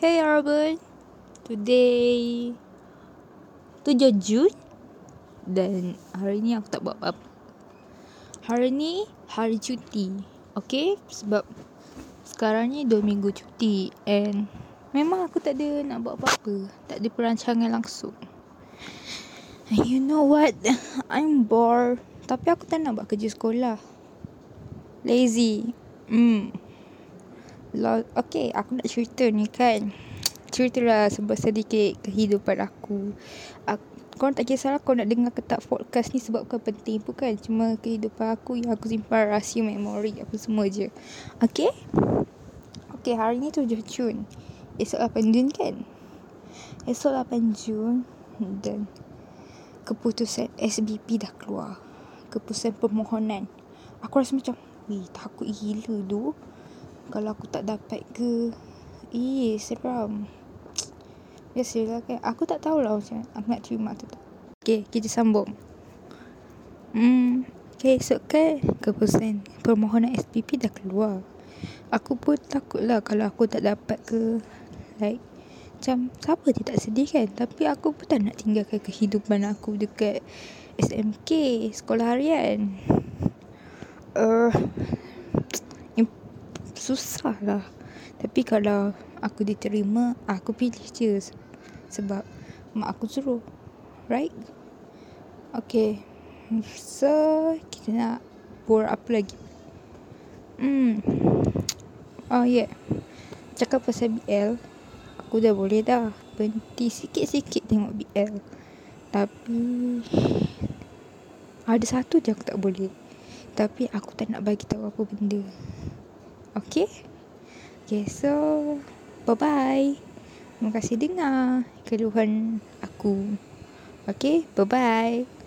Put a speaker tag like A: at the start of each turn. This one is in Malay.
A: Hey everyone Today 7 Jun. Dan hari ni aku tak buat apa-apa Hari ni hari cuti. Okay? Sebab Sekarang ni 2 minggu cuti. And Memang aku tak ada nak buat apa-apa. Tak ada perancangan langsung. You know what? I'm bored. Tapi aku tak nak buat kerja sekolah. Lazy. Hmm. Okay, aku nak cerita ni kan. Ceritalah sebab sedikit kehidupan aku. aku kau tak kisahlah kau nak dengar ke tak podcast ni sebab kau penting bukan cuma kehidupan aku yang aku simpan rahsia memori apa semua je. Okay? Okay, hari ni 7 Jun. Esok 8 Jun kan? Esok 8 Jun dan keputusan SBP dah keluar. Keputusan permohonan. Aku rasa macam, wih takut gila tu kalau aku tak dapat ke Eh seram Biasalah kan Aku tak tahulah macam Aku nak terima tu Okay kita sambung. Hmm Okay esok kan Keputusan Permohonan SPP dah keluar. Aku pun takut lah Kalau aku tak dapat ke Like Macam Siapa dia tak sedih kan? Tapi aku pun tak nak tinggalkan Kehidupan aku dekat SMK Sekolah harian. Uh, susah lah. Tapi kalau aku diterima Aku pilih je Sebab mak aku suruh Right? Okay. So Kita nak Buat apa lagi. Hmm. Oh yeah. Cakap pasal BL Aku dah boleh dah. Berhenti sikit-sikit tengok BL Tapi Ada satu je aku tak boleh. Tapi aku tak nak bagi tahu apa benda Okay? Okay, so bye-bye. Terima kasih dengar keluhan aku. Okay, bye-bye.